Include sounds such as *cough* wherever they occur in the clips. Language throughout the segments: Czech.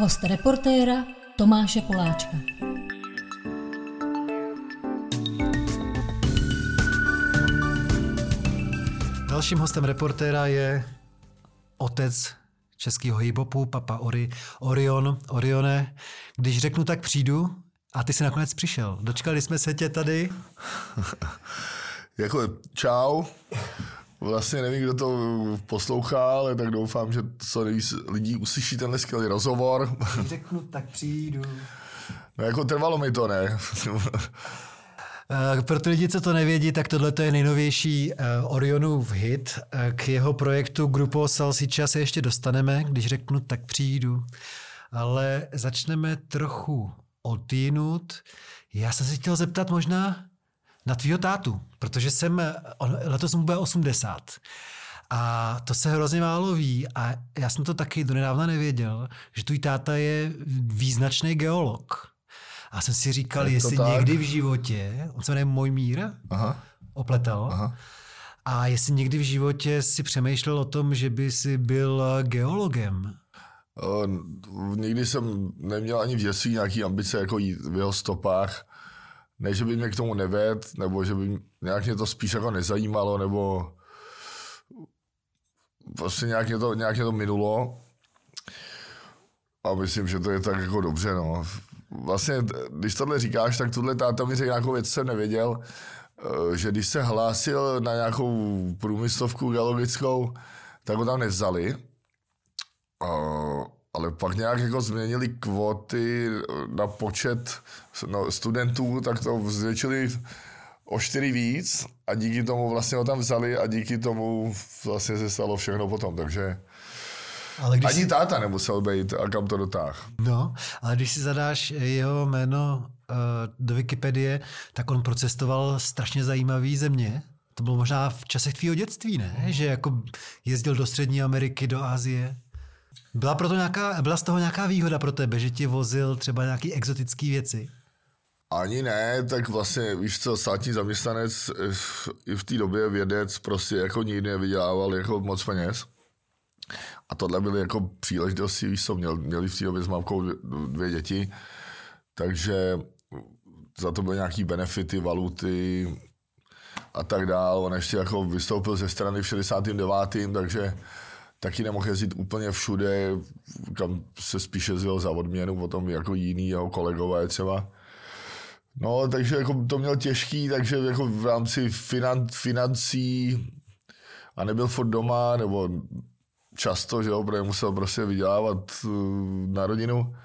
Host reportéra Tomáše Poláčka. Dalším hostem reportéra je otec českého hip-hopu, papa Ori, Orion, Orione. Když řeknu, tak přijdu a ty jsi nakonec přišel. Dočkali jsme se tě tady. jako čau. Vlastně nevím, kdo to poslouchá, ale tak doufám, že co nejvíc lidí uslyší tenhle skvělý rozhovor. Když řeknu, tak přijdu. No jako trvalo mi to, ne? Eh, pro ty lidi, co to nevědí, tak tohle je nejnovější uh, Orionův hit. Uh, k jeho projektu Grupo Salsicha se ještě dostaneme, když řeknu, tak přijdu. Ale začneme trochu odjinut. Já jsem se chtěl zeptat možná na tvýho tátu, protože jsem, on, letos mu bude 80. A to se hrozně málo ví a já jsem to taky donedávna nevěděl, že tvůj táta je význačný geolog. A jsem si říkal, je jestli někdy v životě, on se jmenuje Mojmír, Aha. opletal, Aha. a jestli někdy v životě si přemýšlel o tom, že by si byl geologem. O, nikdy jsem neměl ani v dětství nějaký ambice jako jít v jeho stopách. Ne, že by mě k tomu neved, nebo že by nějak mě to spíš jako nezajímalo, nebo prostě nějak mě to, nějak mě to minulo. A myslím, že to je tak jako dobře, no vlastně, když tohle říkáš, tak tuhle táta mi řekl nějakou věc, jsem nevěděl, eh, že když se hlásil na nějakou průmyslovku geologickou, tak ho tam nevzali. Ale pak nějak jako změnili kvóty na počet no, studentů, tak to zvětšili o čtyři víc a díky tomu vlastně ho tam vzali a díky tomu vlastně se stalo všechno potom, takže ale když Ani si... táta nemusel být a kam to dotáh. No, ale když si zadáš jeho jméno uh, do Wikipedie, tak on procestoval strašně zajímavý země. To bylo možná v časech tvýho dětství, ne? Že jako jezdil do Střední Ameriky, do Asie. Byla, proto nějaká, byla z toho nějaká výhoda pro tebe, že ti vozil třeba nějaký exotické věci? Ani ne, tak vlastně, víš co, státní zaměstnanec eh, i v té době vědec prostě jako nikdy nevydělával jako moc peněz. A tohle byly jako příležitosti, víš co, měl, měli v té době s mámkou dvě děti, takže za to byly nějaký benefity, valuty a tak dál. On ještě jako vystoupil ze strany v 69. takže taky nemohl jezdit úplně všude, kam se spíše jezdil za odměnu, potom jako jiný jeho kolegové třeba. No, takže jako to měl těžký, takže jako v rámci finan, financí a nebyl furt doma, nebo často, že jo, protože musel prostě vydělávat uh, na rodinu.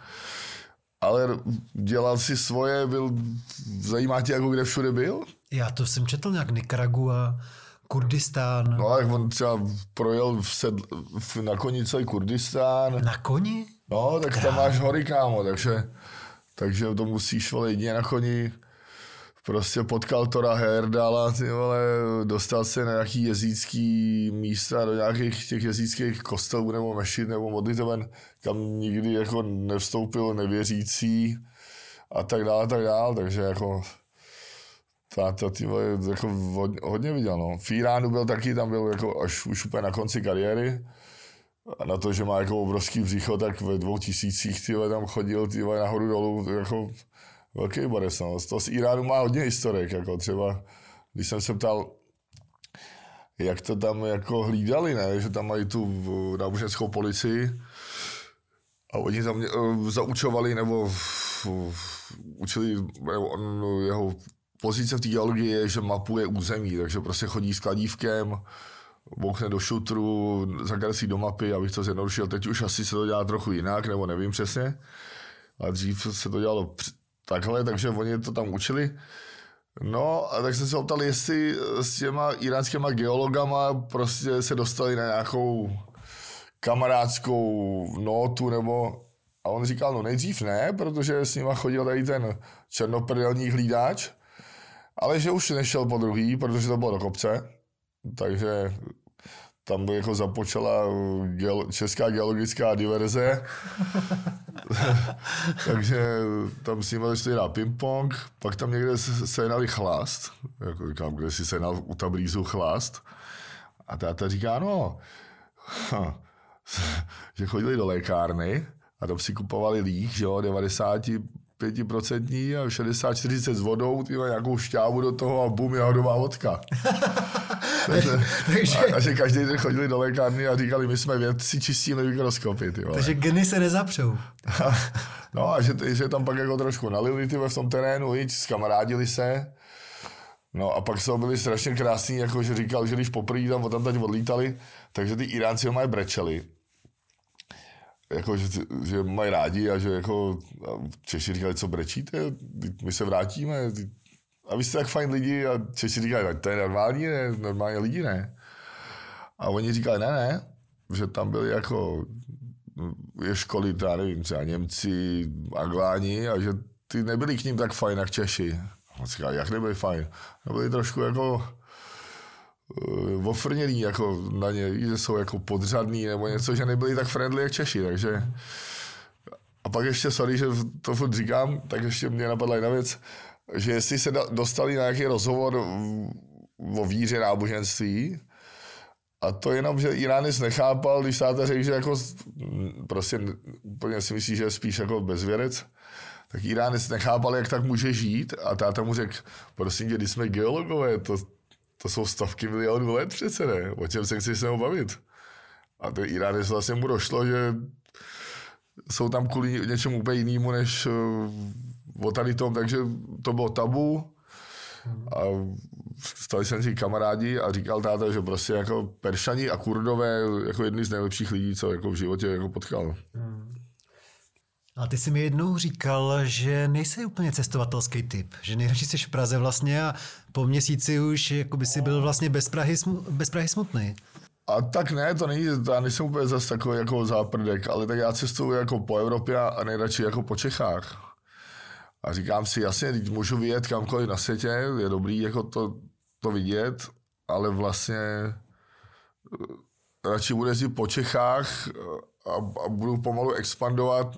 Ale dělal si svoje, byl, zajímá tě, jako kde všude byl? Já to jsem četl nějak Nicaragua, Kurdistán. No, jak on třeba projel v sed, v, na koni celý Kurdistán. Na koni? No, tak tam máš hory, kámo, takže, takže to musíš vole jedině na koni prostě potkal Tora Herdala, ty vole, dostal se na nějaký jezícký místa, do nějakých těch jezíckých kostelů nebo mešit nebo modlitoven, kam nikdy jako nevstoupil nevěřící a tak dále, tak dále, takže jako táta ty vole, jako hodně, viděl, no. V Iránu byl taky, tam byl jako až už úplně na konci kariéry, a na to, že má jako obrovský břicho, tak ve dvou tisících ty tam chodil ty nahoru dolů, jako velký borec. No. To z Iránu má hodně historik, jako třeba, když jsem se ptal, jak to tam jako hlídali, ne? že tam mají tu náboženskou policii a oni tam uh, zaučovali nebo učili, nebo on, jeho pozice v té geologii je, že mapuje území, takže prostě chodí s kladívkem, bouchne do šutru, zakreslí do mapy, abych to zjednodušil. Teď už asi se to dělá trochu jinak, nebo nevím přesně. A dřív se to dělalo takhle, takže oni to tam učili. No a tak jsem se optal, jestli s těma iránskýma geologama prostě se dostali na nějakou kamarádskou notu nebo... A on říkal, no nejdřív ne, protože s nima chodil tady ten černoprdelní hlídač, ale že už nešel po druhý, protože to bylo do kopce. Takže tam jako započala geolo- česká geologická diverze. *laughs* Takže tam s nimi začali hrát ping-pong, pak tam někde se, se jednali chlast, jako říkám, kde si se jednal u Tabrízu chlast. A táta říká, no, *laughs* že chodili do lékárny a tam si kupovali líh, že jo, 95% a 60-40 s vodou, tyhle, nějakou šťávu do toho a bum, jahodová vodka. *laughs* takže, Takže- a, a, že každý den chodili do lékárny a říkali, my jsme vědci, čistíme mikroskopy. Ty vole. Takže geny se nezapřou. *laughs* No a že, že tam pak jako trošku nalili ty v tom terénu, víc, skamarádili se. No a pak jsou byli strašně krásní, jako že říkal, že když poprvé tam tam odlítali, takže ty Iránci ho mají brečeli. Jako, že, že mají rádi a že jako a Češi říkali, co brečíte, my se vrátíme. A vy jste tak fajn lidi a Češi říkali, "Tak to je normální, ne? normálně lidi, ne? A oni říkali, ne, ne, že tam byli jako je školy, já nevím, třeba Němci, Angláni a že ty nebyli k ním tak fajn jak Češi. On říkal, jak nebyli fajn? No byli trošku jako uh, ofrněný jako na ně, že jsou jako podřadný nebo něco, že nebyli tak friendly jak Češi, takže a pak ještě, sorry, že to furt říkám, tak ještě mě napadla jedna věc, že jestli se dostali na nějaký rozhovor o víře náboženství, a to jenom, že Iránec nechápal, když táta řekl, že jako prostě úplně si myslí, že je spíš jako bezvěrec, tak Iránec nechápal, jak tak může žít a táta mu řekl, prosím tě, když jsme geologové, to, to jsou stovky milionů let přece, ne? O čem se chceš se mnou bavit? A ten Iránec vlastně mu došlo, že jsou tam kvůli něčemu úplně jinému, než uh, o tady tom, takže to bylo tabu a stali se kamarádi a říkal táta, že prostě jako Peršani a Kurdové jako jedni z nejlepších lidí, co jako v životě jako potkal. A ty jsi mi jednou říkal, že nejsi úplně cestovatelský typ, že nejradši jsi v Praze vlastně a po měsíci už jako by si byl vlastně bez Prahy, bez Prahy smutný. A tak ne, to není, já nejsem úplně zase takový jako záprdek, ale tak já cestuju jako po Evropě a nejradši jako po Čechách. A říkám si, jasně, teď můžu vyjet kamkoliv na světě, je dobrý jako to, to vidět, ale vlastně eh, radši budu jezdit po Čechách a, a budu pomalu expandovat.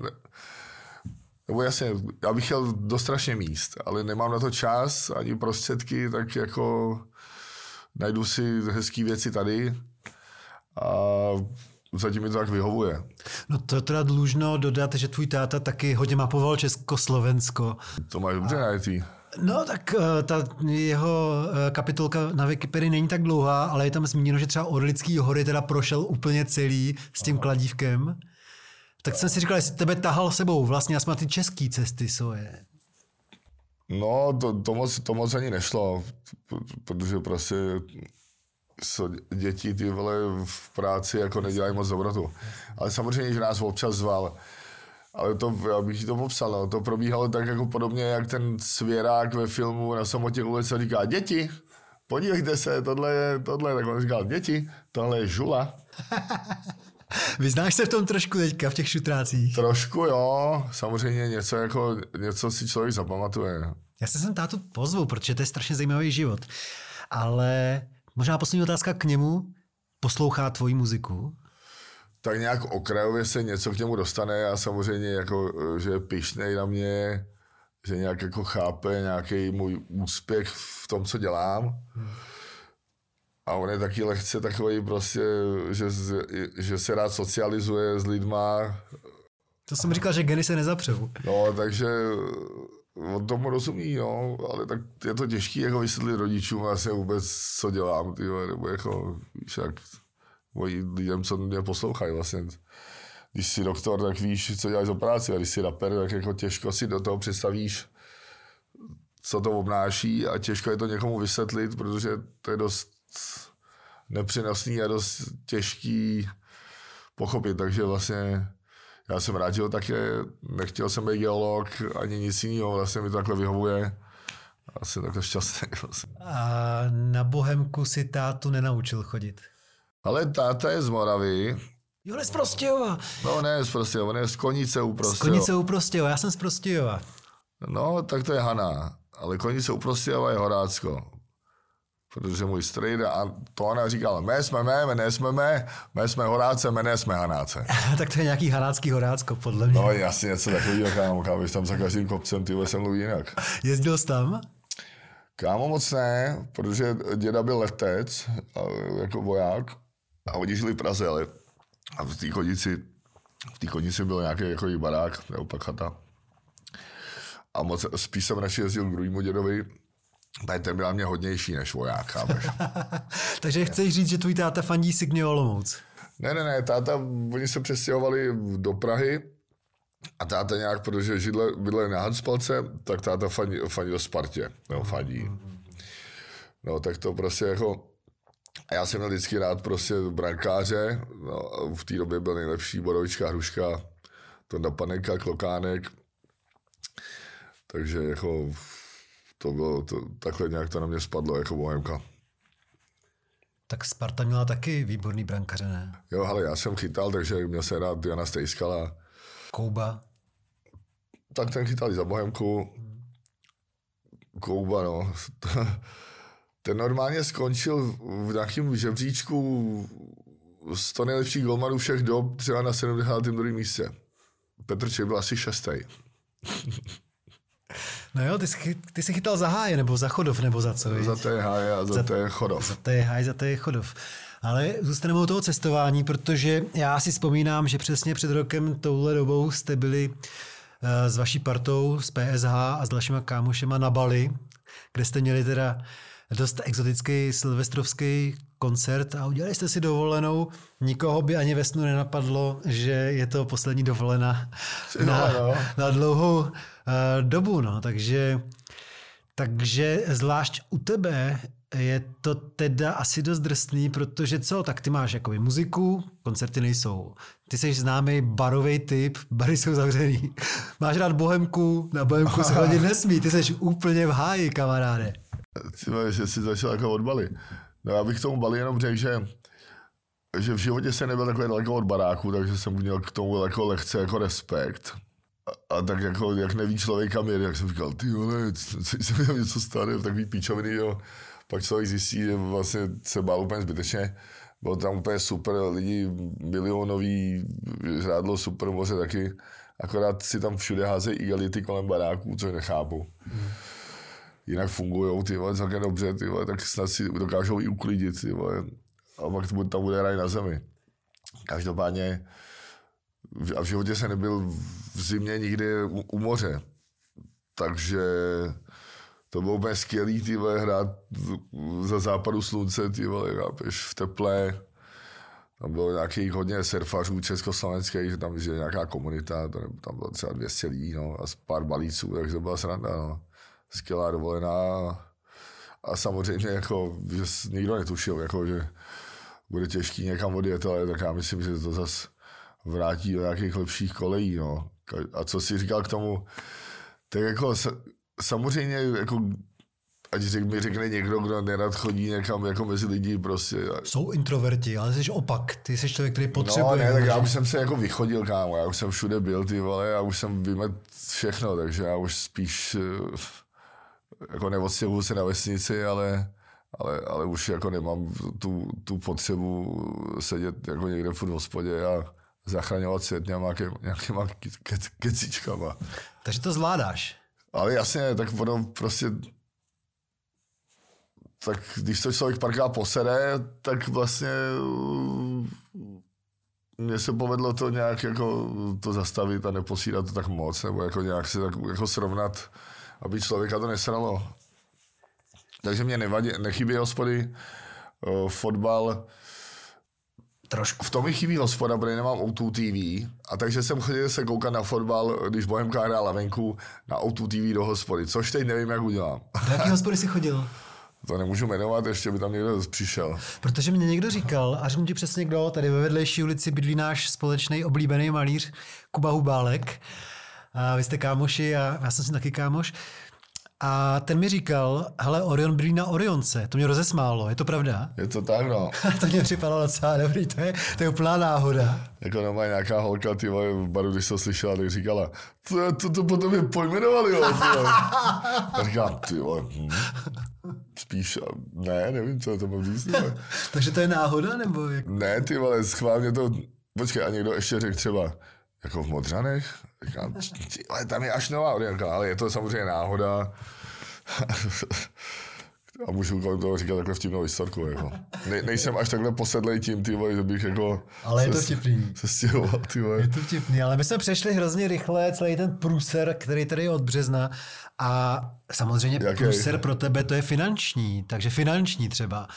Nebo jasně, já bych chtěl do strašně míst, ale nemám na to čas ani prostředky, tak jako najdu si hezké věci tady a zatím mi to tak vyhovuje. No to je teda dlužno dodat, že tvůj táta taky hodně mapoval Československo. To máš dobře najetý. No tak eh, ta jeho eh, kapitolka na Wikipedii není tak dlouhá, ale je tam zmíněno, že třeba Orlický hory teda prošel úplně celý s tím kladívkem. Tak jsem si říkal, jestli tebe tahal sebou vlastně aspoň na ty české cesty svoje. No, to, to, moc, to moc ani nešlo, protože prostě so, děti ty vole v práci jako nedělají moc dobrotu. Ale samozřejmě, že nás občas zval. Ale to, já bych to popsal, no. to probíhalo tak jako podobně, jak ten svěrák ve filmu na samotě ulice říká, děti, podívejte se, tohle je, tohle, tak on říkal, děti, tohle je žula. *laughs* Vyznáš se v tom trošku teďka, v těch šutrácích? Trošku jo, samozřejmě něco jako, něco si člověk zapamatuje. Já se sem tátu pozvu, protože to je strašně zajímavý život. Ale možná poslední otázka k němu. Poslouchá tvoji muziku? Tak nějak okrajově se něco k němu dostane a samozřejmě jako, eh, že je pišnej na mě, že nějak jako chápe nějaký můj úspěch v tom, co dělám. A on je taky lehce takový prostě, že, že se rád socializuje s lidma. To jsem říkal, že geny se nezapřou. No, takže on tomu rozumí, no, ale tak je to těžké jako vysvětlit rodičům vlastně vůbec, co dělám, ty vole, nebo jako, víš, jak lidem, co mě poslouchají vlastně. Když jsi doktor, tak víš, co děláš za práci, a když jsi rapper, tak jako těžko si do toho představíš, co to obnáší a těžko je to někomu vysvětlit, protože to je dost nepřenosný a dost těžký pochopit, takže vlastně já jsem rád, že také, nechtěl jsem být geolog ani nic jiného, vlastně mi to takhle vyhovuje. A jsem takhle šťastný. *laughs* Vlastně. A na Bohemku si tátu nenaučil chodit. Ale táta je z Moravy, Jo, ale z Prostějova. no ne, z prostě, on je z Konice u Z Prostějova. Konice u Prostějova, já jsem z Prostějova. No, tak to je Hana, ale Konice u Prostějova je Horácko. Protože můj strejda, a to ona říkala, my jsme mé, my nejsme mé, my jsme Horáce, my nejsme Hanáce. *laughs* tak to je nějaký hanácký horácko, podle mě. No jasně, něco takového, kámo, kámo, tam za každým kopcem, ty se mluví jinak. *laughs* Jezdil jsi tam? Kámo moc ne, protože děda byl letec, jako voják, a oni žili v Praze, ale a v té kodici v té konici byl nějaký jako barák, nebo pak chata. A moc, spíš jsem radši jezdil k druhému dědovi, protože ten byl mě hodnější než voják, chápeš? *laughs* Takže chceš říct, že tvůj táta fandí Signě Olomouc? Ne, ne, ne, táta, oni se přestěhovali do Prahy a táta nějak, protože židle, bydleli na Hanspalce, tak táta fandí, fandí do Spartě, no, fandí. No, tak to prostě jako, a já jsem měl vždycky rád prostě brankáře, no, v té době byl nejlepší Borovička, Hruška, Tonda Panenka, Klokánek, takže jako to bylo, to, takhle nějak to na mě spadlo jako bohemka. Tak Sparta měla taky výborný brankaře, ne? Jo, ale já jsem chytal, takže měl jsem rád Jana Stejskala. Kouba. Tak ten chytal i za Bohemku. Kouba, no. Ten normálně skončil v nějakém žebříčku 100 nejlepších golmanů všech dob, třeba na 72. místě. Petr Čej byl asi šestý. *laughs* No jo, ty jsi, ty jsi chytal za háje, nebo za chodov, nebo za co? Za té háje a za, za té chodov. Za té háje, za té chodov. Ale zůstaneme u toho cestování, protože já si vzpomínám, že přesně před rokem touhle dobou jste byli s vaší partou, z PSH a s dalšíma kámošema na Bali, kde jste měli teda dost exotický silvestrovský koncert a udělali jste si dovolenou. Nikoho by ani ve snu nenapadlo, že je to poslední dovolená *laughs* na, no. na dlouhou uh, dobu. No. Takže, takže zvlášť u tebe je to teda asi dost drsný, protože co, tak ty máš jakoby muziku, koncerty nejsou. Ty jsi známý barový typ, bary jsou zavřený. Máš rád bohemku, na bohemku se hodit nesmí, ty jsi úplně v háji, kamaráde. Ty že jsi začal jako od Bali. No já bych tomu Bali jenom řekl, že, že v životě se nebyl takhle daleko od baráku, takže jsem měl k tomu jako lehce jako respekt. A, a tak jako, jak neví člověk kam jede, jak jsem říkal, ty vole, co jsem měl něco staré, takový píčoviny, jo. Pak člověk zjistí, že vlastně se bál úplně zbytečně. Bylo tam úplně super, lidi milionový, žrádlo super moře taky. Akorát si tam všude házejí igelity kolem baráků, což nechápu. Hmm jinak fungují, ty vole, celkem dobře, ty vole, tak snad si dokážou i uklidit, ty vole. A pak tam bude raj na zemi. Každopádně a v životě jsem nebyl v zimě nikdy u, u moře. Takže to bylo úplně skvělý, ty vole, hrát za západu slunce, ty vole, chápeš, v teple. Tam bylo nějakých hodně surfařů československých, že tam je nějaká komunita, tam bylo třeba 200 lidí, no, a pár balíců, takže to byla sranda, no skvělá dovolená a samozřejmě jako, že nikdo netušil, jako, že bude těžký někam odjet, ale tak já myslím, že to zase vrátí do nějakých lepších kolejí. No. A co si říkal k tomu, tak jako samozřejmě jako ať řek, mi řekne někdo, kdo nerad chodí někam jako mezi lidi prostě. Jsou introverti, ale jsi opak. Ty jsi člověk, který potřebuje. No ne, tak já už jsem se jako vychodil, kámo. Já už jsem všude byl, ty vole, já už jsem vymet všechno, takže já už spíš jako neodstěhuju se na vesnici, ale, ale, ale už jako nemám tu, tu potřebu sedět jako někde v hospodě a zachraňovat svět nějaký, nějakýma ke, ke, kecičkama. Takže to zvládáš. Ale jasně, tak ono prostě tak když to člověk párkrát posere, tak vlastně mně se povedlo to nějak jako to zastavit a neposílat to tak moc, nebo jako nějak se tak jako srovnat aby člověka to nesralo. Takže mě nevadí, nechybí hospody, uh, fotbal, Trošku. V tom mi chybí hospoda, protože nemám O2 TV. A takže jsem chodil se koukat na fotbal, když Bohemka hrála venku, na O2 TV do hospody, což teď nevím, jak udělám. Do jaký *laughs* hospody jsi chodil? To nemůžu jmenovat, ještě by tam někdo přišel. Protože mě někdo říkal, a řeknu ti přesně kdo, tady ve vedlejší ulici bydlí náš společný oblíbený malíř Kuba Hubálek a vy jste kámoši a já jsem si taky kámoš. A ten mi říkal, hele, Orion bydlí na Orionce. To mě rozesmálo, je to pravda? Je to tak, no. *laughs* to mě připadalo docela dobrý, to je, to je úplná náhoda. Jako no, nějaká holka, ty vole, v baru, když to slyšela, tak říkala, to, to, to potom je pojmenovali, jo. A říkám, ty vole, hm. Spíš, ne, nevím, co to mám říct. *laughs* Takže to je náhoda, nebo jak? Ne, ty vole, schválně to, počkej, a někdo ještě řekl třeba, jako v Modřanech? Říkám, ale tam je až nová orientka, ale je to samozřejmě náhoda. *laughs* A můžu kolem toho říkat takhle vtipnou historku. Jako. Ne, nejsem až takhle posedlej tím, ty vole, že bych jako... Ale je to se- vtipný. Se stěhoval, ty vole. Je to vtipný, ale my jsme přešli hrozně rychle celý ten průser, který tady je od března a samozřejmě Jaký? průser pro tebe to je finanční, takže finanční třeba.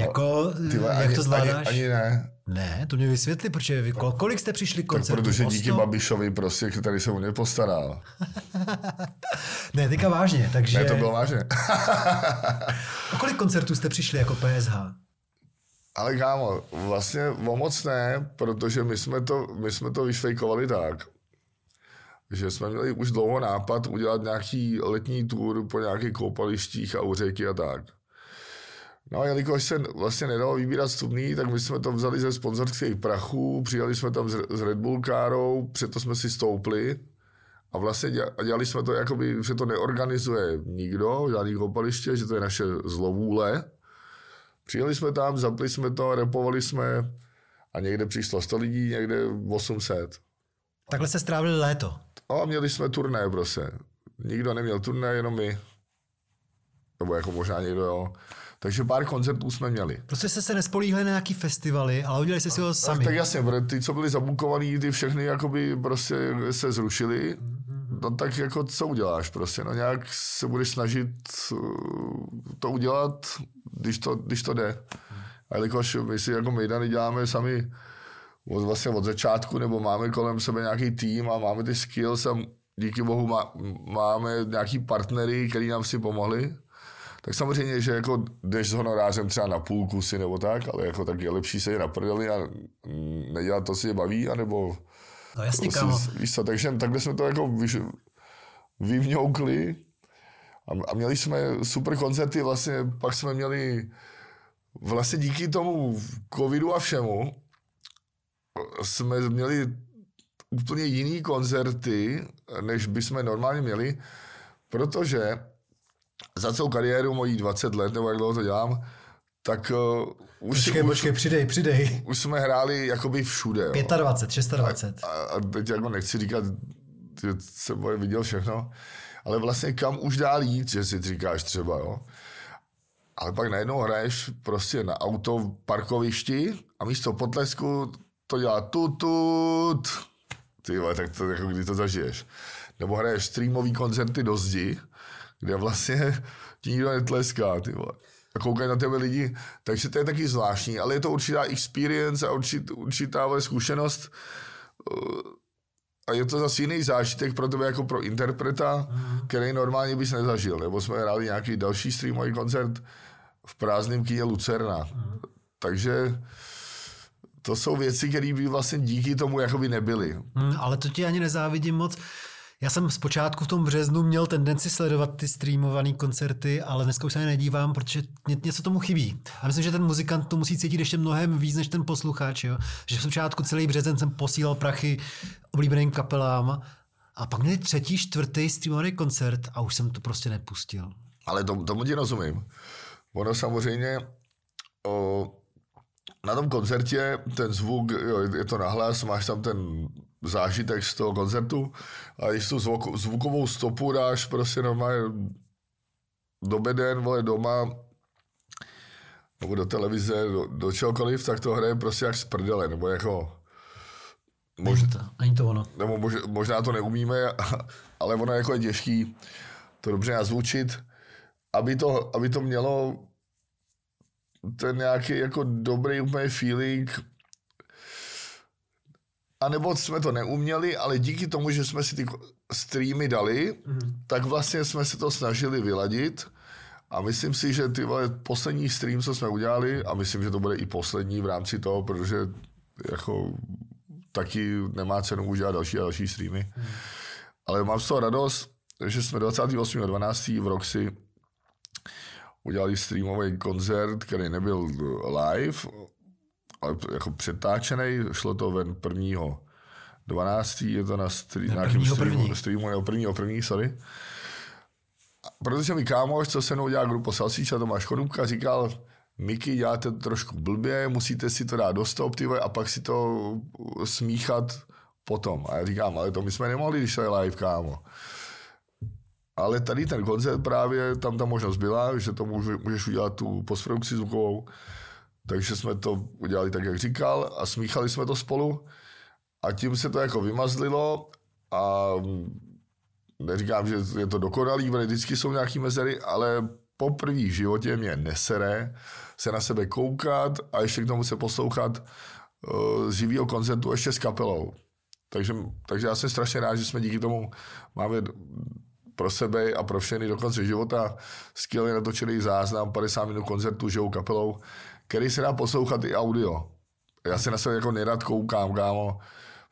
Jako, Ty vole, jak ani, to zvládáš? Ani, ani ne. Ne, to mě vysvětli, protože vy, kol- kolik jste přišli Tak koncertů? protože díky 100? Babišovi prostě, který se o mě postaral. *laughs* Ne, teďka vážně, takže... Ne, to bylo vážně. *laughs* O kolik koncertů jste přišli jako PSH? Ale kámo, vlastně o moc ne, protože my jsme to, my jsme to vyšvejkovali tak, že jsme měli už dlouho nápad udělat nějaký letní tour po nějakých koupalištích a u řeky a tak. No a jelikož se vlastně nedalo vybírat vstupný, tak my jsme to vzali ze sponzorských prachů, přijali jsme tam s Red Bull károu, přeto jsme si stoupli a vlastně dělali jsme to, jakoby, že to neorganizuje nikdo, žádný koupaliště, že to je naše zlovůle. Přijeli jsme tam, zapli jsme to, repovali jsme a někde přišlo 100 lidí, někde 800. Takhle se strávili léto. A měli jsme turné prostě. Nikdo neměl turné, jenom my. Nebo jako možná někdo, jo. Takže pár koncertů jsme měli. Prostě jste se nespolíhli na nějaký festivaly, ale udělali jste si ho sami. tak jasně, protože ty, co byly zabukovaný, ty všechny jakoby prostě se zrušily. No tak jako co uděláš prostě, no nějak se budeš snažit uh, to udělat, když to, když to jde. A jelikož my si jako mejdany děláme sami od, vlastně od začátku, nebo máme kolem sebe nějaký tým a máme ty skills a díky bohu má, máme nějaký partnery, který nám si pomohli, tak samozřejmě, že jako jdeš s honorářem třeba na půl kusy nebo tak, ale jako tak je lepší se je na prdeli a mm, nedělat to, si je baví, anebo No jasně, Prostě, kámo. víš co, takže takhle jsme to jako vyš, vyvňoukli a, a měli jsme super koncerty, vlastně pak jsme měli vlastně díky tomu covidu a všemu jsme měli úplně jiný koncerty, než bychom normálně měli, protože za celou kariéru mojí 20 let, nebo jak dlouho to dělám, tak uh, už, Počkej, už, počkej, přidej, přidej. už jsme hráli jakoby všude. Jo. 25, 26. A, a teď jako nechci říkat, že jsem viděl všechno, ale vlastně kam už dál jít, že si říkáš třeba, jo. Ale pak najednou hraješ prostě na auto parkovišti a místo potlesku to dělá tut, tut. Ty vole, tak to jako kdy to zažiješ. Nebo hraješ streamový koncerty do zdi, kde vlastně *laughs* ti nikdo netleská, ty vole. A koukají na tebe lidi, takže to je taky zvláštní, ale je to určitá experience a určit, určitá vole, zkušenost a je to zase jiný zážitek pro tebe jako pro interpreta, který normálně bys nezažil. Nebo jsme hráli nějaký další streamový koncert v prázdném kyně Lucerna. Takže to jsou věci, které by vlastně díky tomu jakoby nebyly. Hmm, ale to ti ani nezávidím moc. Já jsem zpočátku v tom březnu měl tendenci sledovat ty streamované koncerty, ale dneska už se nedívám, protože ně, něco tomu chybí. A myslím, že ten muzikant to musí cítit ještě mnohem víc než ten posluchač. Jo? Že v počátku celý březen jsem posílal prachy oblíbeným kapelám a pak měli třetí, čtvrtý streamovaný koncert a už jsem to prostě nepustil. Ale tomu, tomu ti rozumím. Ono samozřejmě o, na tom koncertě ten zvuk, jo, je to nahlas, máš tam ten zážitek z toho koncertu a když tu zvuk, zvukovou stopu dáš prostě normálně do beden, vole, doma, nebo do televize, do, do čehokoliv, tak to hraje prostě jak z prdele, nebo jako... Mož, Není to, není to ono. nebo mož, možná to neumíme, *laughs* ale ono jako je těžký to dobře nazvučit, aby to, aby to mělo ten nějaký jako dobrý úplně feeling, a nebo jsme to neuměli, ale díky tomu, že jsme si ty streamy dali, mm. tak vlastně jsme se to snažili vyladit a myslím si, že ty vole, poslední stream, co jsme udělali, a myslím, že to bude i poslední v rámci toho, protože jako taky nemá cenu už dělat další a další streamy. Mm. Ale mám z toho radost, že jsme 28.12. v Roxy udělali streamový koncert, který nebyl live, jako přetáčený, šlo to ven prvního 12. je to na stream, nějakým prvního streamu, první. streamu, nebo prvního první, sorry. A protože mi kámoš, co se mnou dělá grupa Salsíča, Tomáš Chorubka, říkal, Miky, děláte to trošku blbě, musíte si to dát do stop, a pak si to smíchat potom. A já říkám, ale to my jsme nemohli, když to je live, kámo. ale tady ten koncert právě, tam ta možnost byla, že to může, můžeš udělat tu postprodukci zvukovou, takže jsme to udělali tak, jak říkal a smíchali jsme to spolu a tím se to jako vymazlilo a neříkám, že je to dokonalý, protože vždycky jsou nějaký mezery, ale po první životě mě nesere se na sebe koukat a ještě k tomu se poslouchat uh, z živého koncertu ještě s kapelou. Takže, takže já jsem strašně rád, že jsme díky tomu máme pro sebe a pro všechny do konce života skvěle natočený záznam 50 minut koncertu živou kapelou, který se dá poslouchat i audio. Já se na sebe jako nerad koukám, kámo.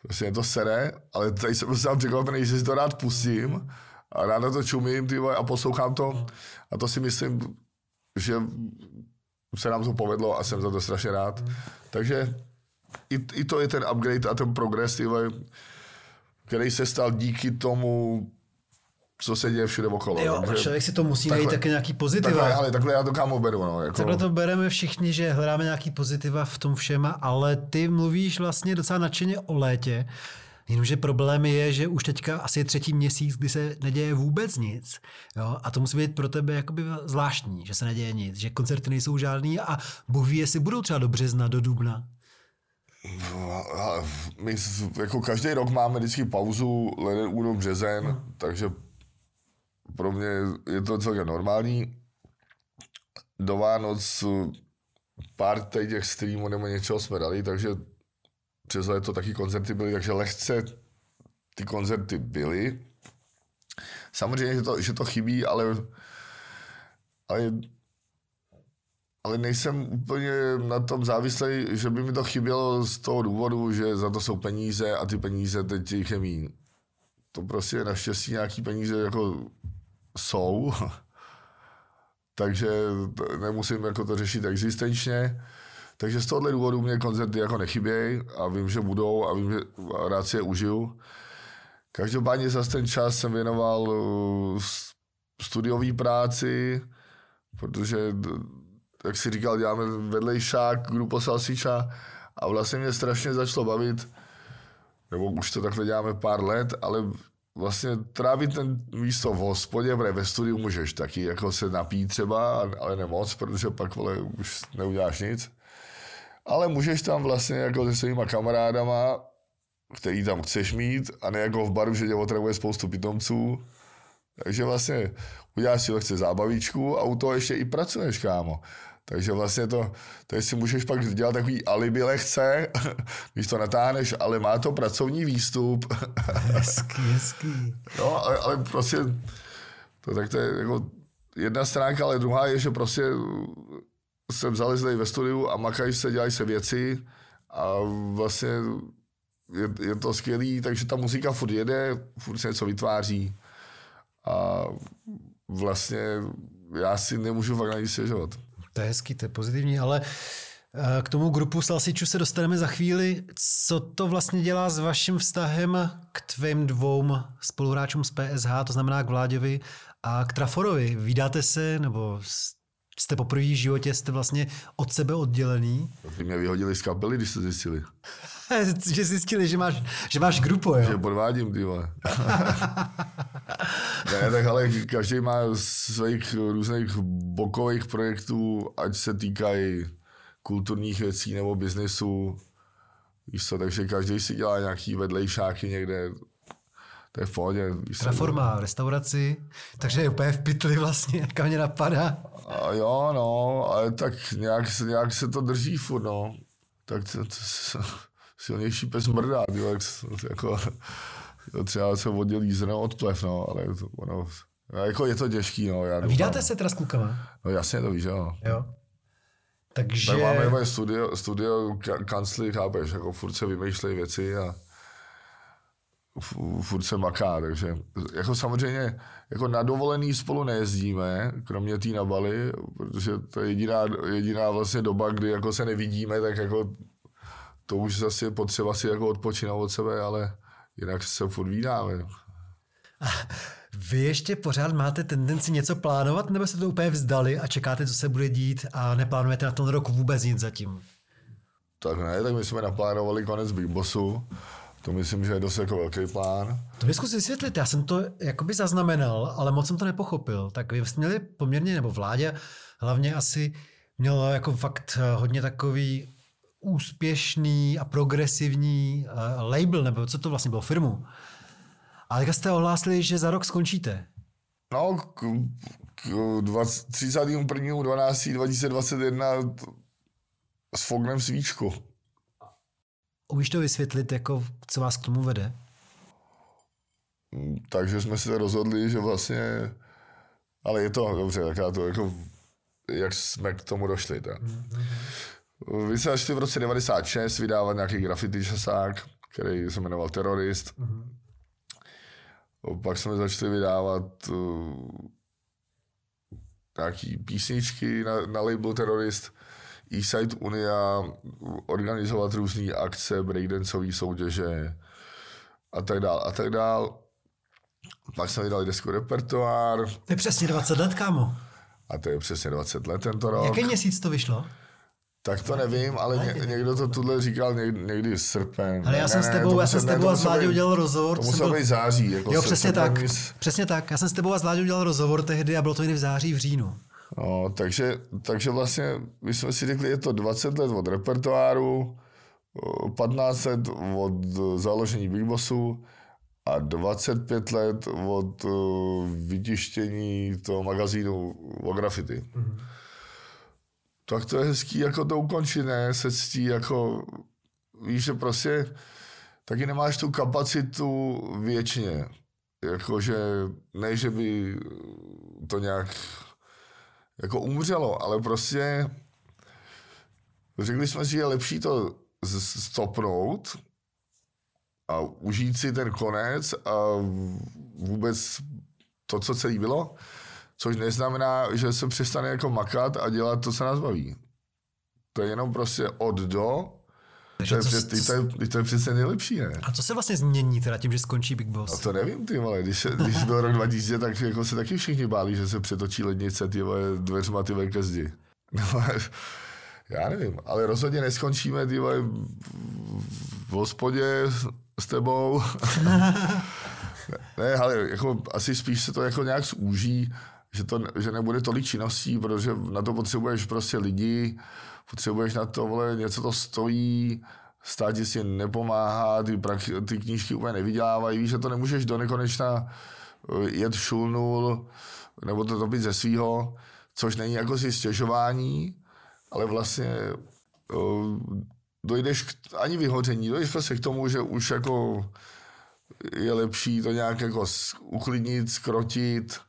Prostě je to sere, ale tady jsem prostě překvapený, že si to rád pustím a rád na to čumím ty a poslouchám to. A to si myslím, že se nám to povedlo a jsem za to strašně rád. Takže i, i to je ten upgrade a ten progres, ty který se stal díky tomu, co se děje všude okolo. Jo, takže člověk si to musí takhle, najít také nějaký pozitiva. Takhle, ale takhle já to kámo beru. No, jako... Takhle to bereme všichni, že hledáme nějaký pozitiva v tom všem, ale ty mluvíš vlastně docela nadšeně o létě. Jenomže problém je, že už teďka asi je třetí měsíc, kdy se neděje vůbec nic. Jo? A to musí být pro tebe jakoby zvláštní, že se neděje nic, že koncerty nejsou žádný a Bůh ví, jestli budou třeba do března, do dubna. My jako každý rok máme vždycky pauzu, leden, únor, březen, hmm. takže pro mě je to celkem normální. Do Vánoc pár těch streamů nebo něčeho jsme dali, takže přes to taky koncerty byly, takže lehce ty koncerty byly. Samozřejmě, že to, že to chybí, ale, ale, ale nejsem úplně na tom závislý, že by mi to chybělo z toho důvodu, že za to jsou peníze a ty peníze teď jich je mín. To prostě naštěstí nějaký peníze jako jsou, *laughs* takže nemusím jako to řešit existenčně. Takže z tohohle důvodu mě koncerty jako nechybějí a vím, že budou a vím, že rád si je užiju. Každopádně za ten čas jsem věnoval uh, studiové práci, protože, jak si říkal, děláme vedlejšák Grupo Salsiča a vlastně mě strašně začalo bavit, nebo už to takhle děláme pár let, ale vlastně trávit ten místo v hospodě, protože ve studiu můžeš taky jako se napít třeba, ale nemoc, protože pak vole, už neuděláš nic. Ale můžeš tam vlastně jako se svýma kamarádama, který tam chceš mít, a ne jako v baru, že tě otravuje spoustu pitomců. Takže vlastně uděláš si lehce zábavičku a u toho ještě i pracuješ, kámo. Takže vlastně to, to si můžeš pak dělat takový alibi lehce, *laughs* když to natáhneš, ale má to pracovní výstup. *laughs* Hezký, hezký. No, ale, ale prostě, to, tak to je jako jedna stránka, ale druhá je, že prostě jsem zalezlý ve studiu a makají se, dělají se věci a vlastně je, je to skvělý, takže ta muzika furt jede, furt se něco vytváří a vlastně já si nemůžu fakt ani stěžovat. To je hezký, to je pozitivní, ale eh, k tomu grupu Salsiču se dostaneme za chvíli. Co to vlastně dělá s vaším vztahem k tvým dvou spoluhráčům z PSH, to znamená k Vláďovi a k Traforovi? Vídáte se, nebo jste poprvé v životě, jste vlastně od sebe oddělený? Ty mě vyhodili z kapely, když jste zjistili. *laughs* že zjistili, že máš, že máš grupo, jo? Že podvádím, ty vole. *laughs* ne, tak ale každý má svých různých bokových projektů, ať se týkají kulturních věcí nebo biznesu. Víš co, takže každý si dělá nějaký vedlejšáky někde, to je v pohodě. Traforma restauraci, takže je úplně v pytli vlastně, jak mě napadá. A jo, no, ale tak nějak, nějak se to drží furt, no. Tak to, to, to, silnější pes mrdá, tyjo, jak, jako, třeba se oddělí zrno od plev, no, ale to, ono, jako je to těžký, no. Já Vydáte se teda s klukama? No jasně to víš, jo. Jo. Takže... Tak máme studio, studio kancly, chápeš, jako furt se vymýšlejí věci a furt se maká, takže jako samozřejmě jako na dovolený spolu nejezdíme, kromě té na Bali, protože to je jediná, jediná vlastně doba, kdy jako se nevidíme, tak jako to už zase je potřeba si jako odpočinout od sebe, ale jinak se furt vídáme. Vy ještě pořád máte tendenci něco plánovat, nebo jste to úplně vzdali a čekáte, co se bude dít a neplánujete na ten rok vůbec nic zatím? Tak ne, tak my jsme naplánovali konec Big Bossu, To myslím, že je dost jako velký plán. To mi zkus vysvětlit, já jsem to jakoby zaznamenal, ale moc jsem to nepochopil. Tak vy jste měli poměrně, nebo vládě hlavně asi mělo jako fakt hodně takový úspěšný a progresivní uh, label, nebo co to vlastně bylo, firmu. A jak jste ohlásili, že za rok skončíte? No, k, k 31.12.2021 s Fognem svíčku. Umíš to vysvětlit, jako, co vás k tomu vede? Takže jsme se rozhodli, že vlastně, ale je to dobře, tak já to jako, jak jsme k tomu došli. Tak. Mm-hmm. Vy se začali v roce 96 vydávat nějaký graffiti časák, který se jmenoval Terorist. Mm-hmm. Pak jsme začali vydávat uh, nějaký písničky na, na label Terorist. Eastside Unia organizovat různé akce, breakdanceové soutěže a tak dál a tak dál. Pak jsme vydali desku repertoár. To je přesně 20 let, kámo. A to je přesně 20 let tento rok. Jaký měsíc to vyšlo? Tak to nevím, ale ně, někdo to tuhle říkal někdy, někdy srpen. Ale já jsem ne, s tebou, já jsem s tebou a s Láďou udělal rozhovor. To musel byl... být září. Jako jo, přesně tak, mis... přesně tak. Já jsem s tebou a s Láďou udělal rozhovor tehdy a bylo to někdy v září, v říjnu. No, takže, takže vlastně my jsme si řekli, je to 20 let od repertoáru, 15 let od založení Big Bossu a 25 let od vytištění toho magazínu o graffiti. Mm-hmm. Tak to je hezký jako to ukončit, ne? Se ctí jako, víš, že prostě taky nemáš tu kapacitu věčně. Jakože, ne, že by to nějak jako umřelo, ale prostě řekli jsme si, že je lepší to stopnout a užít si ten konec a vůbec to, co celý bylo, což neznamená, že se přestane jako makat a dělat to, co nás baví. To je jenom prostě od do, to je, co, přes, to, je, to je přesně nejlepší, ne? A co se vlastně změní teda tím, že skončí Big Boss? A to nevím, ty vole, když, když byl rok 2000, tak jako se taky všichni báli, že se přetočí lednice ty vole, dveřma ty ke zdi. No, *laughs* já nevím, ale rozhodně neskončíme ty vole, v hospodě s tebou. *laughs* ne, ale jako, asi spíš se to jako nějak zúží, že, to, že nebude tolik činností, protože na to potřebuješ prostě lidi, potřebuješ na to, vole, něco to stojí, stát si nepomáhá, ty, prak- ty knížky úplně nevydělávají, víš, že to nemůžeš do nekonečna eh, jet šulnul, nebo to topit ze svýho, což není jako si stěžování, ale vlastně uh, dojdeš k, ani vyhoření, dojdeš prostě k tomu, že už jako je lepší to nějak jako uklidnit, skrotit,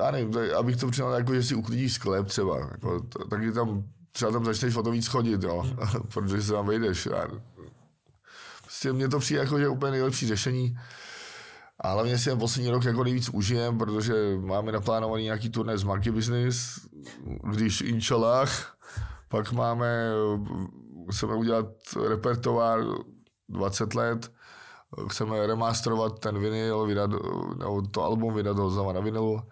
já nevím, tak, abych to přinal jako, že si uklidíš sklep třeba, jako, taky tam třeba tam začneš o to víc chodit, jo, hmm. *laughs* protože se tam vejdeš. Já, prostě mně to přijde jako, že úplně nejlepší řešení. A hlavně si ten poslední rok jako nejvíc užijem, protože máme naplánovaný nějaký turné z Monkey Business, když inšalách, pak máme, chceme udělat repertoár 20 let, chceme remasterovat ten vinyl, vydat, nebo to album vydat ho znova na vinylu.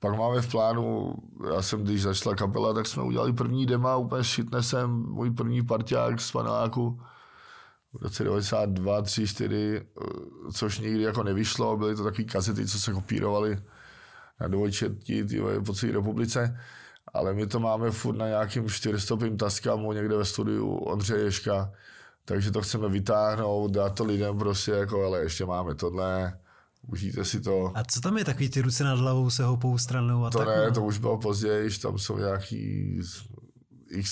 Pak máme v plánu, já jsem, když začala kapela, tak jsme udělali první dema úplně s Shitnessem, můj první parťák z paneláku v roce 92, 3, 4, což nikdy jako nevyšlo, byly to takové kazety, co se kopírovaly na dvojčetí po celé republice, ale my to máme furt na nějakým čtyřstopým taskamu někde ve studiu Ondřeje Ješka, takže to chceme vytáhnout, dát to lidem prostě jako, ale ještě máme tohle, užijte si to. A co tam je takový ty ruce nad hlavou se houpou stranou a To tak, ne, no? to už bylo později, tam jsou nějaký x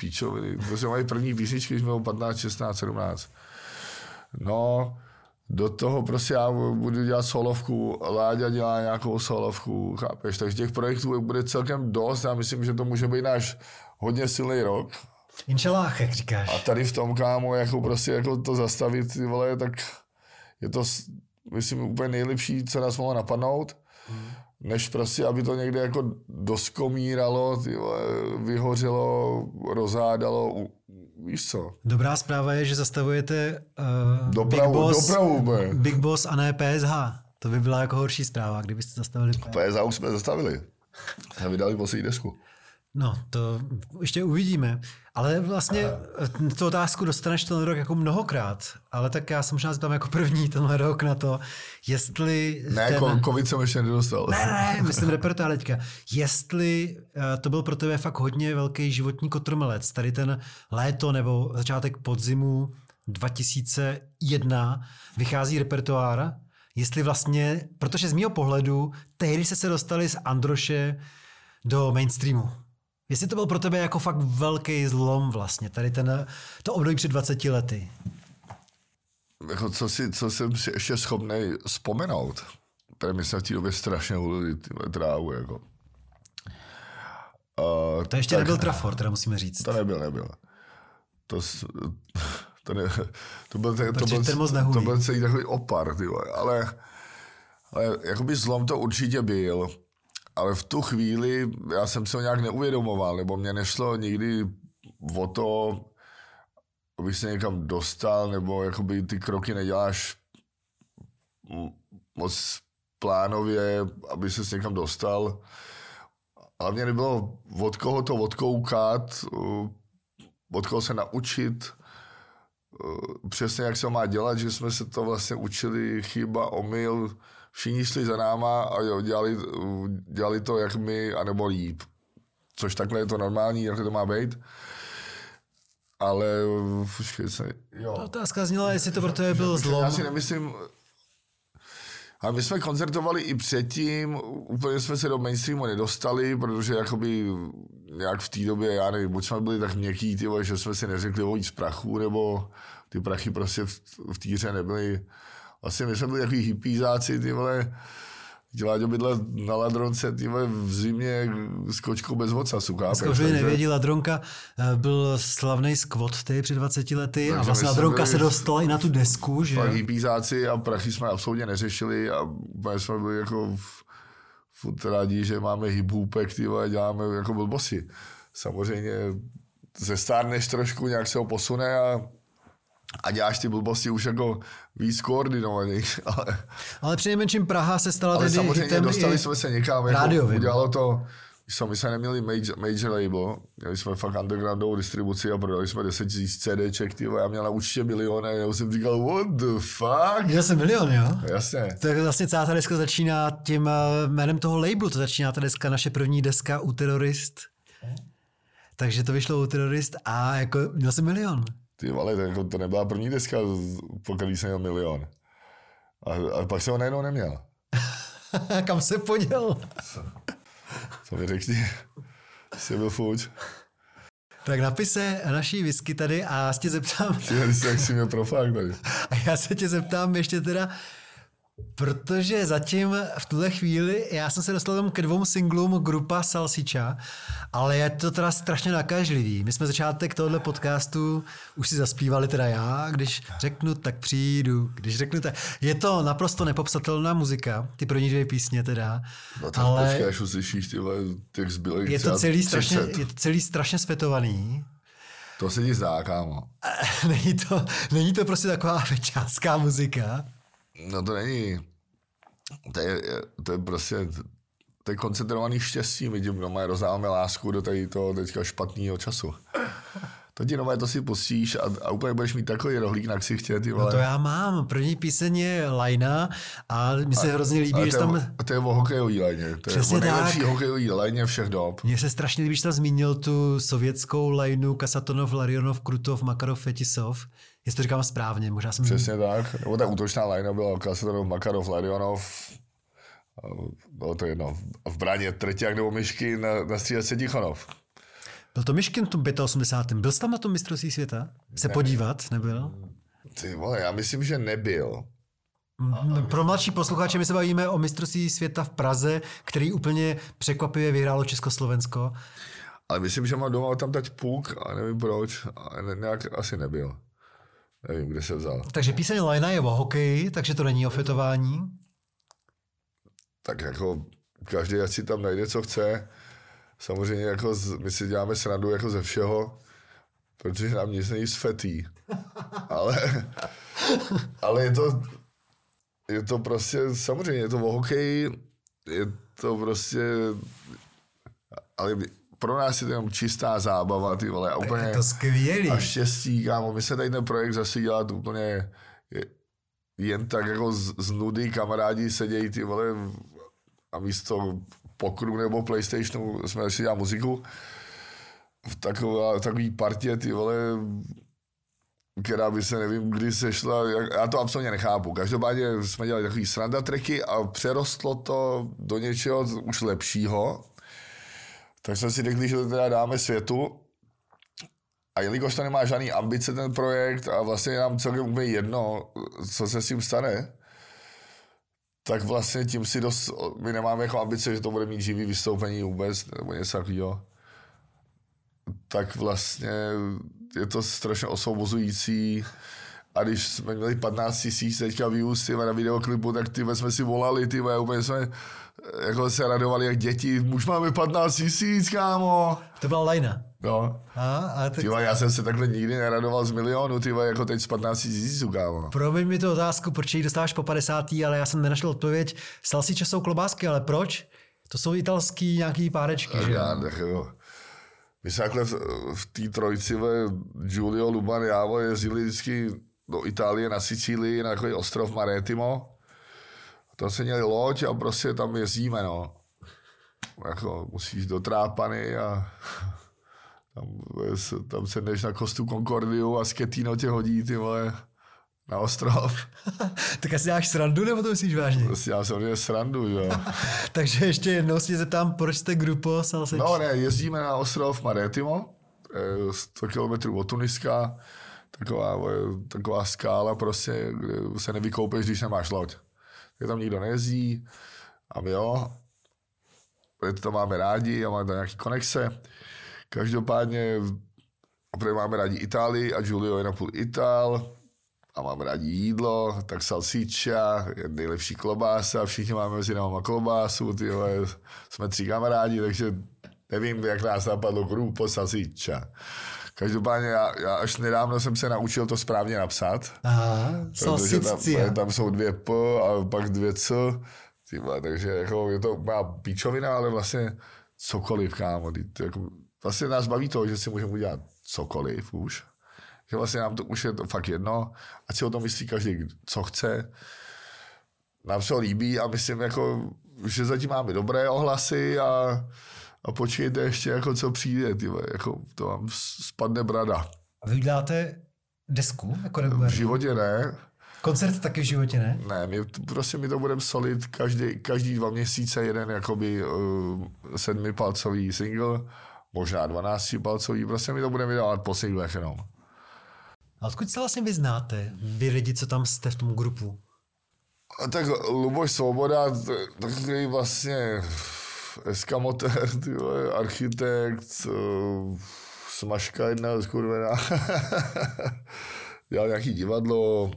píčoviny, protože mají první písničky, když měl 15, 16, 17. No, do toho prostě já budu dělat solovku, Láďa dělá nějakou solovku, chápeš, takže těch projektů bude celkem dost, já myslím, že to může být náš hodně silný rok. Inšalách, jak říkáš. A tady v tom, kámo, jako prostě jako to zastavit, ty vole, tak je to, myslím, úplně nejlepší, co nás mohlo napadnout, hmm. než prostě, aby to někde jako doskomíralo, vyhořelo, rozhádalo, víš co. Dobrá zpráva je, že zastavujete uh, dopravu, Big, Boss, dopravu, Big Boss a ne PSH. To by byla jako horší zpráva, kdybyste zastavili PSH. PSH už jsme zastavili. A vydali poslední desku. No, to ještě uvidíme. Ale vlastně tu otázku dostaneš ten rok jako mnohokrát. Ale tak já se možná zeptám jako první tenhle rok na to, jestli... Ne, ten... Ko- covid jsem ještě nedostal. Ne, ne, myslím repertoár teďka. Jestli uh, to byl pro tebe fakt hodně velký životní kotrmelec, tady ten léto nebo začátek podzimu 2001 vychází repertoár, jestli vlastně, protože z mého pohledu, tehdy se se dostali z Androše do mainstreamu. Jestli to byl pro tebe jako fakt velký zlom vlastně, tady ten, to období před 20 lety. Jako co, si, co jsem si ještě schopný vzpomenout, tady my jsme v té době strašně hulili trávu, jako. Uh, to ještě tak, nebyl Trafor, teda musíme říct. To nebyl, nebyl. To, to, ne, to byl, to, to byl, ten to byl celý takový opar, ty vole. ale, ale jakoby zlom to určitě byl ale v tu chvíli já jsem se ho nějak neuvědomoval, nebo mě nešlo nikdy o to, abych se někam dostal, nebo jakoby ty kroky neděláš moc plánově, aby se někam dostal. Ale mě nebylo od koho to odkoukat, od koho se naučit, přesně jak se má dělat, že jsme se to vlastně učili chyba, omyl, všichni šli za náma a jo, dělali, dělali to jak my, anebo líp. Což takhle je to normální, jak to má být. Ale počkej se, jo. Ta otázka zněla, jestli to pro tebe byl zlom. Já si nemyslím, a my jsme koncertovali i předtím, úplně jsme se do mainstreamu nedostali, protože jakoby nějak v té době, já nevím, buď jsme byli tak měkký, ty že jsme si neřekli o víc prachu, nebo ty prachy prostě v, v týře nebyly vlastně my jsme byli takový hippízáci, ty vole, dělat bydle na ladronce, ty vole, v zimě s kočkou bez ocasu, chápeš? Kdo nevědí, ladronka eh, byl slavný skvot ty před 20 lety Takže a vlastně ladronka se dostala i na tu desku, že? Fakt hippízáci a prachy jsme absolutně neřešili a jsme byli jako furt rádi, že máme hip-hoopek, ty vole, děláme jako blbosi. Samozřejmě ze stárneš trošku, nějak se ho posune a a děláš ty blbosti už jako víc koordinovaný. *laughs* Ale, ale přinejmenším Praha se stala ale tedy samozřejmě hitem dostali jsme se někam, jako udělalo to, jsme, my jsme neměli major, major label, měli jsme fakt undergroundovou distribuci a prodali jsme 10 000 CDček, ty já měla určitě miliony, já jsem říkal, what the fuck? Měl jsem milion, jo? Jasně. Tak vlastně celá ta deska začíná tím eh, jménem toho labelu, to začíná ta deska, naše první deska u Terorist. Takže to vyšlo u Terorist a jako měl jsem milion. Ty vole, to, jako, to nebyla první deska, po který jsem měl milion. A, a pak jsem ho najednou neměl. *laughs* Kam se poděl? Co mi řekni? Jsi byl fuč. Tak napise naší whisky tady a já se tě zeptám... Ty jak jsi měl profák tady. *laughs* A já se tě zeptám ještě teda, Protože zatím v tuhle chvíli, já jsem se dostal ke dvou singlům grupa Salsicha, ale je to teda strašně nakažlivý. My jsme začátek tohohle podcastu už si zaspívali teda já, když řeknu, tak přijdu, když řeknu, tak... Je to naprosto nepopsatelná muzika, ty první dvě písně teda. No tak ale počkej, až uslyšíš ty těch zbylých je to celý strašně, je to celý strašně světovaný. To se ti zdá, kámo. *laughs* není, to, není to prostě taková *laughs* večánská muzika. No to není. To je, to je prostě to je koncentrovaný štěstí, my tím doma rozdáváme lásku do tady toho teďka špatného času. To ti nové to si pustíš a, a úplně budeš mít takový rohlík na ksichtě, ty vole. No to já mám. První píseň je Lajna a mi se a, hrozně líbí, že tam... A to je o hokejový lajně. To Přesně je o nejlepší tak. hokejový lajně všech dob. Mně se strašně líbí, že tam zmínil tu sovětskou lajnu Kasatonov, Larionov, Krutov, Makarov, Fetisov. Jestli to říkám správně, možná jsem... Přesně tak. Nebo ta útočná lajna byla Kasatonov, Makarov, Larionov, bylo to jedno, v bráně Treťák nebo Myšky na, na střídačce Tichonov. Byl to Myškin v tom 85. Byl jsi tam na tom mistrovství světa? Se ne. podívat? Nebyl? Ty vole, já myslím, že nebyl. Mhm. Pro mladší posluchače my se bavíme o mistrovství světa v Praze, který úplně překvapivě vyhrálo Československo. Ale myslím, že má doma tam dať puk a nevím proč. A nějak asi nebyl. Nevím, kde se vzal. Takže píseň Lina je o hokeji, takže to není o fetování. Tak jako každý ať si tam najde, co chce. Samozřejmě jako z, my si děláme srandu jako ze všeho, protože nám nic není fetí. *laughs* Ale, ale je to, je to prostě, samozřejmě je to o hokeji, je to prostě, ale pro nás je to jenom čistá zábava, ty vole, a úplně Je to skvělý. a štěstí, kámo, my se tady ten projekt zase dělat úplně je- jen tak jako z, z nudy kamarádi sedějí ty vole a místo pokru nebo Playstationu jsme si dělali muziku v takové, takový partě ty vole která by se nevím, kdy sešla, jak- já to absolutně nechápu. Každopádně jsme dělali takový sranda tracky a přerostlo to do něčeho už lepšího. Tak jsme si řekli, že to teda dáme světu. A jelikož to nemá žádný ambice ten projekt a vlastně je nám celkem úplně jedno, co se s tím stane, tak vlastně tím si dost, my nemáme jako ambice, že to bude mít živý vystoupení vůbec, nebo něco takového. Tak vlastně je to strašně osvobozující. A když jsme měli 15 tisíc teďka views na videoklipu, tak ty jsme si volali, ty úplně jsme jako se radovali jak děti. Už máme 15 tisíc, kámo. To byla lajna. No. A, a tak, Tyva, já jsem se takhle nikdy neradoval z milionu, tyva, jako teď z 15 tisíců, kámo. promiň mi tu otázku, proč ji dostáváš po 50. ale já jsem nenašel odpověď. Stal si časou klobásky, ale proč? To jsou italský nějaký párečky, že? Já, tak jo. My jsme takhle v, v té trojici, ve, Giulio, Luban, já, vole, jezdili vždycky do Itálie, na Sicílii, na takový ostrov Maretimo. Tam se měli loď a prostě tam jezdíme, no. Jako musíš do Trápany a *laughs* tam, se- tam se jdeš na Kostu Concordiu a Sketino tě hodí, ty vole, na ostrov. *laughs* tak asi děláš srandu, nebo to myslíš vážně? Prostě já samozřejmě srandu, jo. *laughs* Takže ještě jednou si zeptám, proč jste grupo Salsič? No ne, jezdíme na ostrov Maretimo, eh, 100 km od Tuniska, taková, vole, taková skála prostě, kde se nevykoupeš, když nemáš loď. Je tam nikdo nejezdí a my jo, protože to máme rádi a máme tam nějaký konexe. Každopádně protože máme rádi Itálii a Giulio je napůl Ital a máme rádi jídlo, tak je nejlepší klobása, všichni máme mezi náma klobásu, ty vole, jsme tři kamarádi, takže nevím, jak nás napadlo grupo salsiccia. Každopádně já, já, až nedávno jsem se naučil to správně napsat. Aha, Protože tam, tam jsou dvě P a pak dvě C. Ty vole, takže jako je to má píčovina, ale vlastně cokoliv, kámo. Jako, vlastně nás baví to, že si můžeme udělat cokoliv už. Že vlastně nám to už je to fakt jedno, ať si o tom myslí každý, co chce. Nám se to líbí a myslím, jako, že zatím máme dobré ohlasy a, a počkejte ještě, jako, co přijde. Ty, vole, jako, to vám spadne brada. A vy uděláte desku? Jako V regulární? životě ne, Koncert taky v životě, ne? Ne, my, prostě my to budeme solit každý, každý dva měsíce jeden jakoby uh, sedmipalcový single, možná dvanáctipalcový, prostě my to budeme vydávat po singlech jenom. A odkud se vlastně vy znáte? Vy lidi, co tam jste v tom grupu? A tak Luboš Svoboda, takový vlastně eskamotér, ty vole, architekt, smažka jedna skurvená. *laughs* Dělal nějaký divadlo,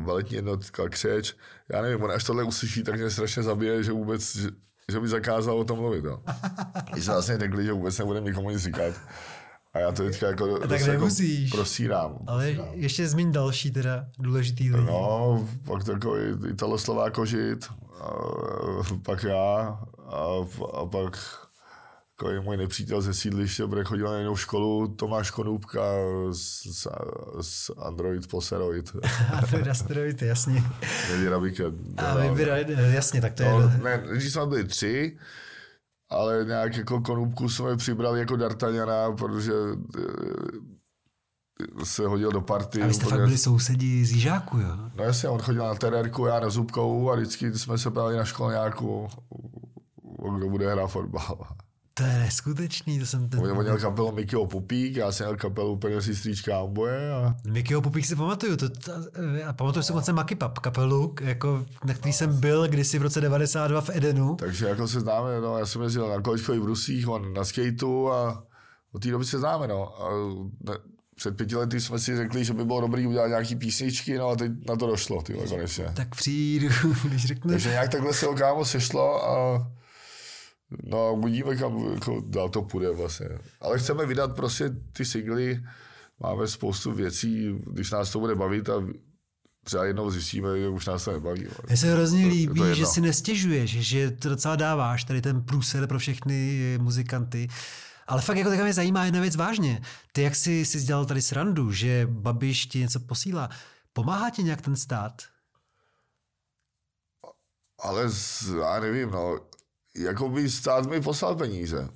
baletní jednotka, křeč. Já nevím, on až tohle uslyší, tak mě strašně zabije, že vůbec, že, že mi zakázal o tom mluvit. No. Když jsme vlastně řekli, že vůbec nebudeme nikomu nic říkat. A já to teďka jako, tak dost jako prosírám. Ale ještě zmíň další teda důležitý lidi. No, pak takový italoslová kožit, pak já a, a pak takový můj nepřítel ze sídliště, protože chodil na jinou školu, Tomáš Konůbka z, z, z Android Poseroid. Android *laughs* Asteroid, jasně. Wicked. A vybírali, jasně, tak to je... No, ne, když jsme byli tři, ale nějak jako konůbku jsme přibrali jako D'Artagnana, protože eh, se hodil do party. A vy jste úplně- fakt byli sousedi z Jižáku, jo? No jasně, on chodil na terérku, já na Zubkovou a vždycky jsme se brali na školňáku, kdo bude hrát fotbal. To je neskutečný, to jsem ten... On měl kapelu Mikyho Pupík, já jsem měl kapelu úplně si stříčka Amboje a Mikyho Pupík si pamatuju, to, to, a pamatuju si moc Maky Pap kapelu, jako, na který jsem byl kdysi v roce 92 v Edenu. takže jako se známe, no, já jsem jezdil na kolečkových brusích, on na skateu a od té doby se známe, no. A ne, před pěti lety jsme si řekli, že by bylo dobrý udělat nějaký písničky, no a teď na to došlo, ty konečně. Tak přijdu, *laughs* když řekneš. Takže nějak takhle se ho kámo sešlo a no a uvidíme, kam jako, dál to půjde vlastně. Ale chceme vydat prostě ty singly, máme spoustu věcí, když nás to bude bavit a třeba jednou zjistíme, že už nás to nebaví. Mně se hrozně To- to líbí, je že si nestěžuješ, že to docela dáváš, tady ten průser pro všechny muzikanty. Ale fakt jako mě zajímá jedna věc vážně. Ty jak jsi si dělal tady srandu, že Babiš ti něco posílá, pomáhá ti nějak ten stát? Ale z, já nevím, no, jako by stát mi poslal peníze.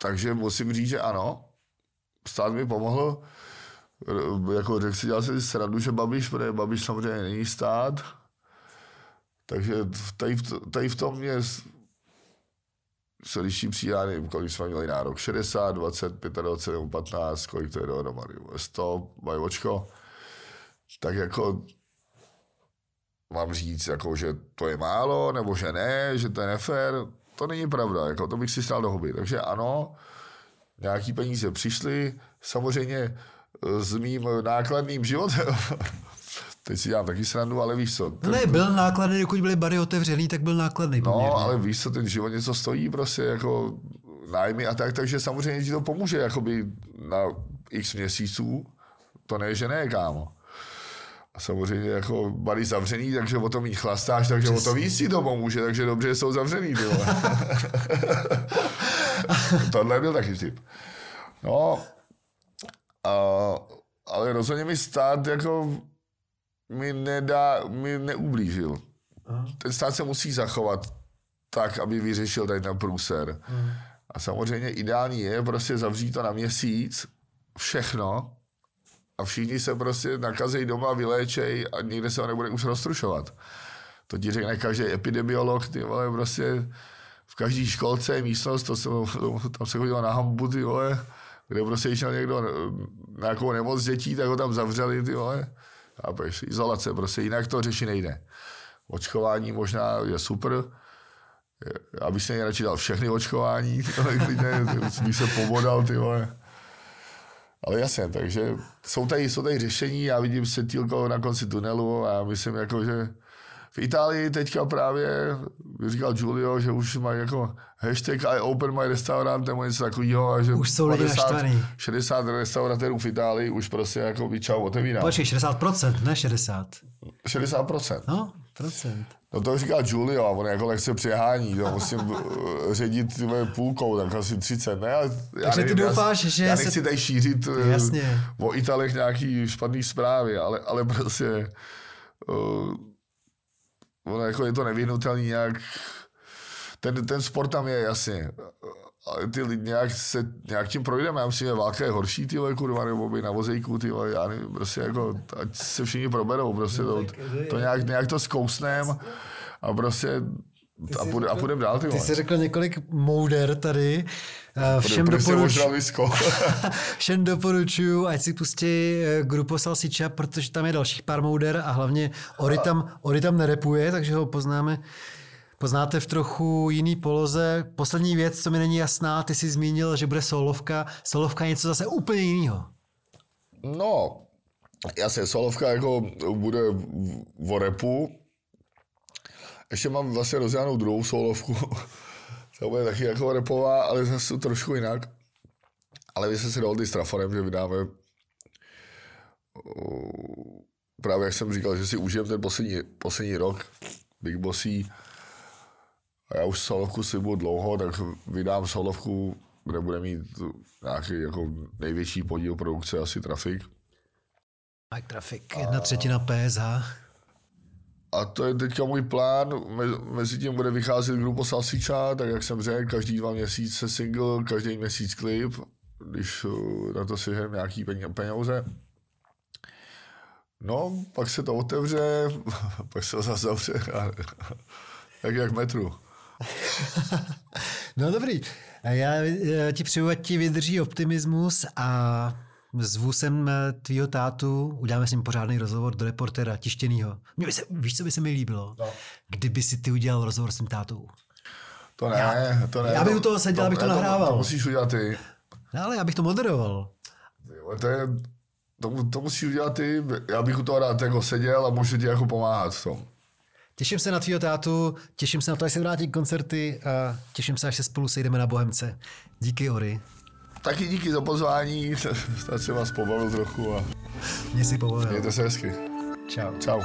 Takže musím říct, že ano. Stát mi pomohl. Jako řekl si, dělal si srandu, že Babiš, protože Babiš samozřejmě není stát. Takže tady, v- tady v tom mě se liší nevím, kolik jsme měli nárok. 60, 20, 25 nebo 15, kolik to je dohromady. 100, mají očko. Tak jako mám říct, jako, že to je málo, nebo že ne, že to je nefér, to není pravda, jako, to bych si stál do huby. Takže ano, nějaký peníze přišly, samozřejmě eh, s mým nákladným životem, *laughs* teď si dělám taky srandu, ale víš co, ten, ne, byl nákladný, dokud byly bary otevřený, tak byl nákladný poměrně. no, ale víš co, ten život něco stojí, prostě jako nájmy a tak, takže samozřejmě ti to pomůže, jakoby na x měsíců, to ne, že ne, kámo. A samozřejmě jako bary zavřený, takže o to mít chlastáš, takže o to víc si to pomůže, takže dobře, že jsou zavřený, ty vole. *laughs* Tohle byl taky vtip. No, a, ale rozhodně mi stát jako mi nedá, mi neublížil. Ten stát se musí zachovat tak, aby vyřešil tady ten průser. A samozřejmě ideální je prostě zavřít to na měsíc, všechno, a všichni se prostě nakazejí doma, vyléčej a nikde se ho nebude už roztrušovat. To ti řekne každý epidemiolog, ty vole, prostě v každé školce je místnost, to se, tam se chodilo na hambu, ty vole, kde prostě měl někdo na nějakou nemoc dětí, tak ho tam zavřeli, ty vole. Chápeš, izolace, prostě jinak to řešit nejde. Očkování možná je super, já bych si nejradši dal všechny očkování, *laughs* vole, klidně, bych se pobodal, ty vole. Ale jasně, takže jsou tady, jsou tady řešení, já vidím světýlko na konci tunelu a já myslím, jako, že v Itálii teďka právě, říkal Giulio, že už mají jako hashtag I open my restaurant nebo něco takového. A že Už jsou lidi naštvaný. 60 restauratérů v Itálii už prostě jako by čau otevírá. Počkej, 60%, ne 60. 60%. No, procent. No to říká Giulio, a on jako lehce přehání, to musím eh, ředit tyhle půlkou, tak asi 30, ne? Já Takže ty doufáš, já, že Já se- nechci tady šířit eh, Jasně. o Italech nějaký špatný zprávy, ale, ale prostě uh, ono jako je to nevyhnutelný nějak, ten, ten sport tam je jasně, ty lidi nějak, se, nějak tím projdeme, já myslím, že válka je horší, ty vole, kurva, nebo by na vozejku, ty vole, já nevím, prostě jako, ať se všichni proberou, prostě to, to nějak, nějak to zkousnem a prostě a, půjde, a půjdeme dál, ty Ty vole. jsi řekl několik mouder tady. Eh, Všem, Půjde si doporuč, ožral visko. *laughs* *laughs* všem doporučuju, ať si pustí eh, Grupo Salsicha, protože tam je dalších pár mouder a hlavně Ori tam, Ori tam nerepuje, takže ho poznáme. Poznáte v trochu jiný poloze. Poslední věc, co mi není jasná, ty jsi zmínil, že bude solovka. Solovka je něco zase úplně jiného. No, jasně, solovka jako bude v- repu. Ještě mám vlastně rozdělanou druhou solovku. *laughs* to bude taky jako repová, ale zase trošku jinak. Ale my jsme si dohodli s Traforem, že vydáme právě jak jsem říkal, že si užijem ten poslední, poslední rok Big Bossí. A já už solovku slibuju dlouho, tak vydám solovku, kde bude mít nějaký jako největší podíl produkce, asi Trafik. Mike Traffic, jedna třetina PSH. A to je teďka můj plán. Me- Mezi tím bude vycházet grupo Salsicha, tak jak jsem řekl, každý dva měsíce single, každý měsíc klip, když uh, na to si nějaký peně- peníze. No, pak se to otevře, *laughs* pak se to zase zavře. *laughs* Tak jak metru. No dobrý. Já eh, ti přeju, ať ti vydrží optimismus a zvu sem eh, tvýho tátu, uděláme s ním pořádný rozhovor do reportéra, tištěnýho. Mě by se, víš, co by se mi líbilo? No. Kdyby si ty udělal rozhovor s tím tátou. To ne, to ne. já bych u toho seděl, abych to ne, nahrával. To, musíš udělat ty. No, ale já bych to moderoval. Jo, To, je, to, to musíš udělat ty. Já bych u toho rád jako seděl a můžu ti jako pomáhat v tom. Těším se na tvýho tátu, těším se na to, až se vrátí koncerty a těším se, až se spolu sejdeme na Bohemce. Díky, Ory. Taky díky za pozvání, *laughs* snad se vás pobavil trochu a Mě si povolil. mějte se hezky. Čau. Čau.